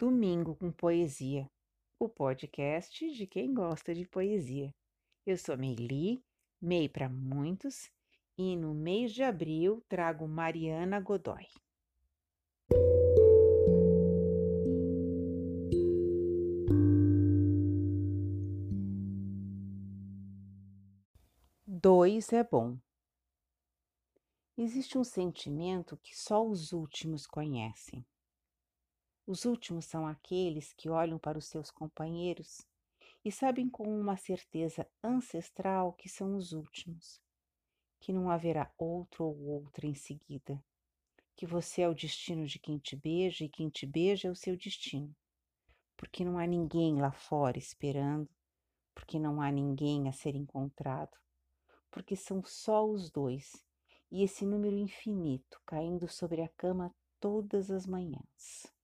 Domingo com Poesia, o podcast de quem gosta de poesia. Eu sou Meili, Mei para muitos, e no mês de abril trago Mariana Godoy. Dois é bom. Existe um sentimento que só os últimos conhecem os últimos são aqueles que olham para os seus companheiros e sabem com uma certeza ancestral que são os últimos, que não haverá outro ou outra em seguida, que você é o destino de quem te beija e quem te beija é o seu destino, porque não há ninguém lá fora esperando, porque não há ninguém a ser encontrado, porque são só os dois e esse número infinito caindo sobre a cama todas as manhãs.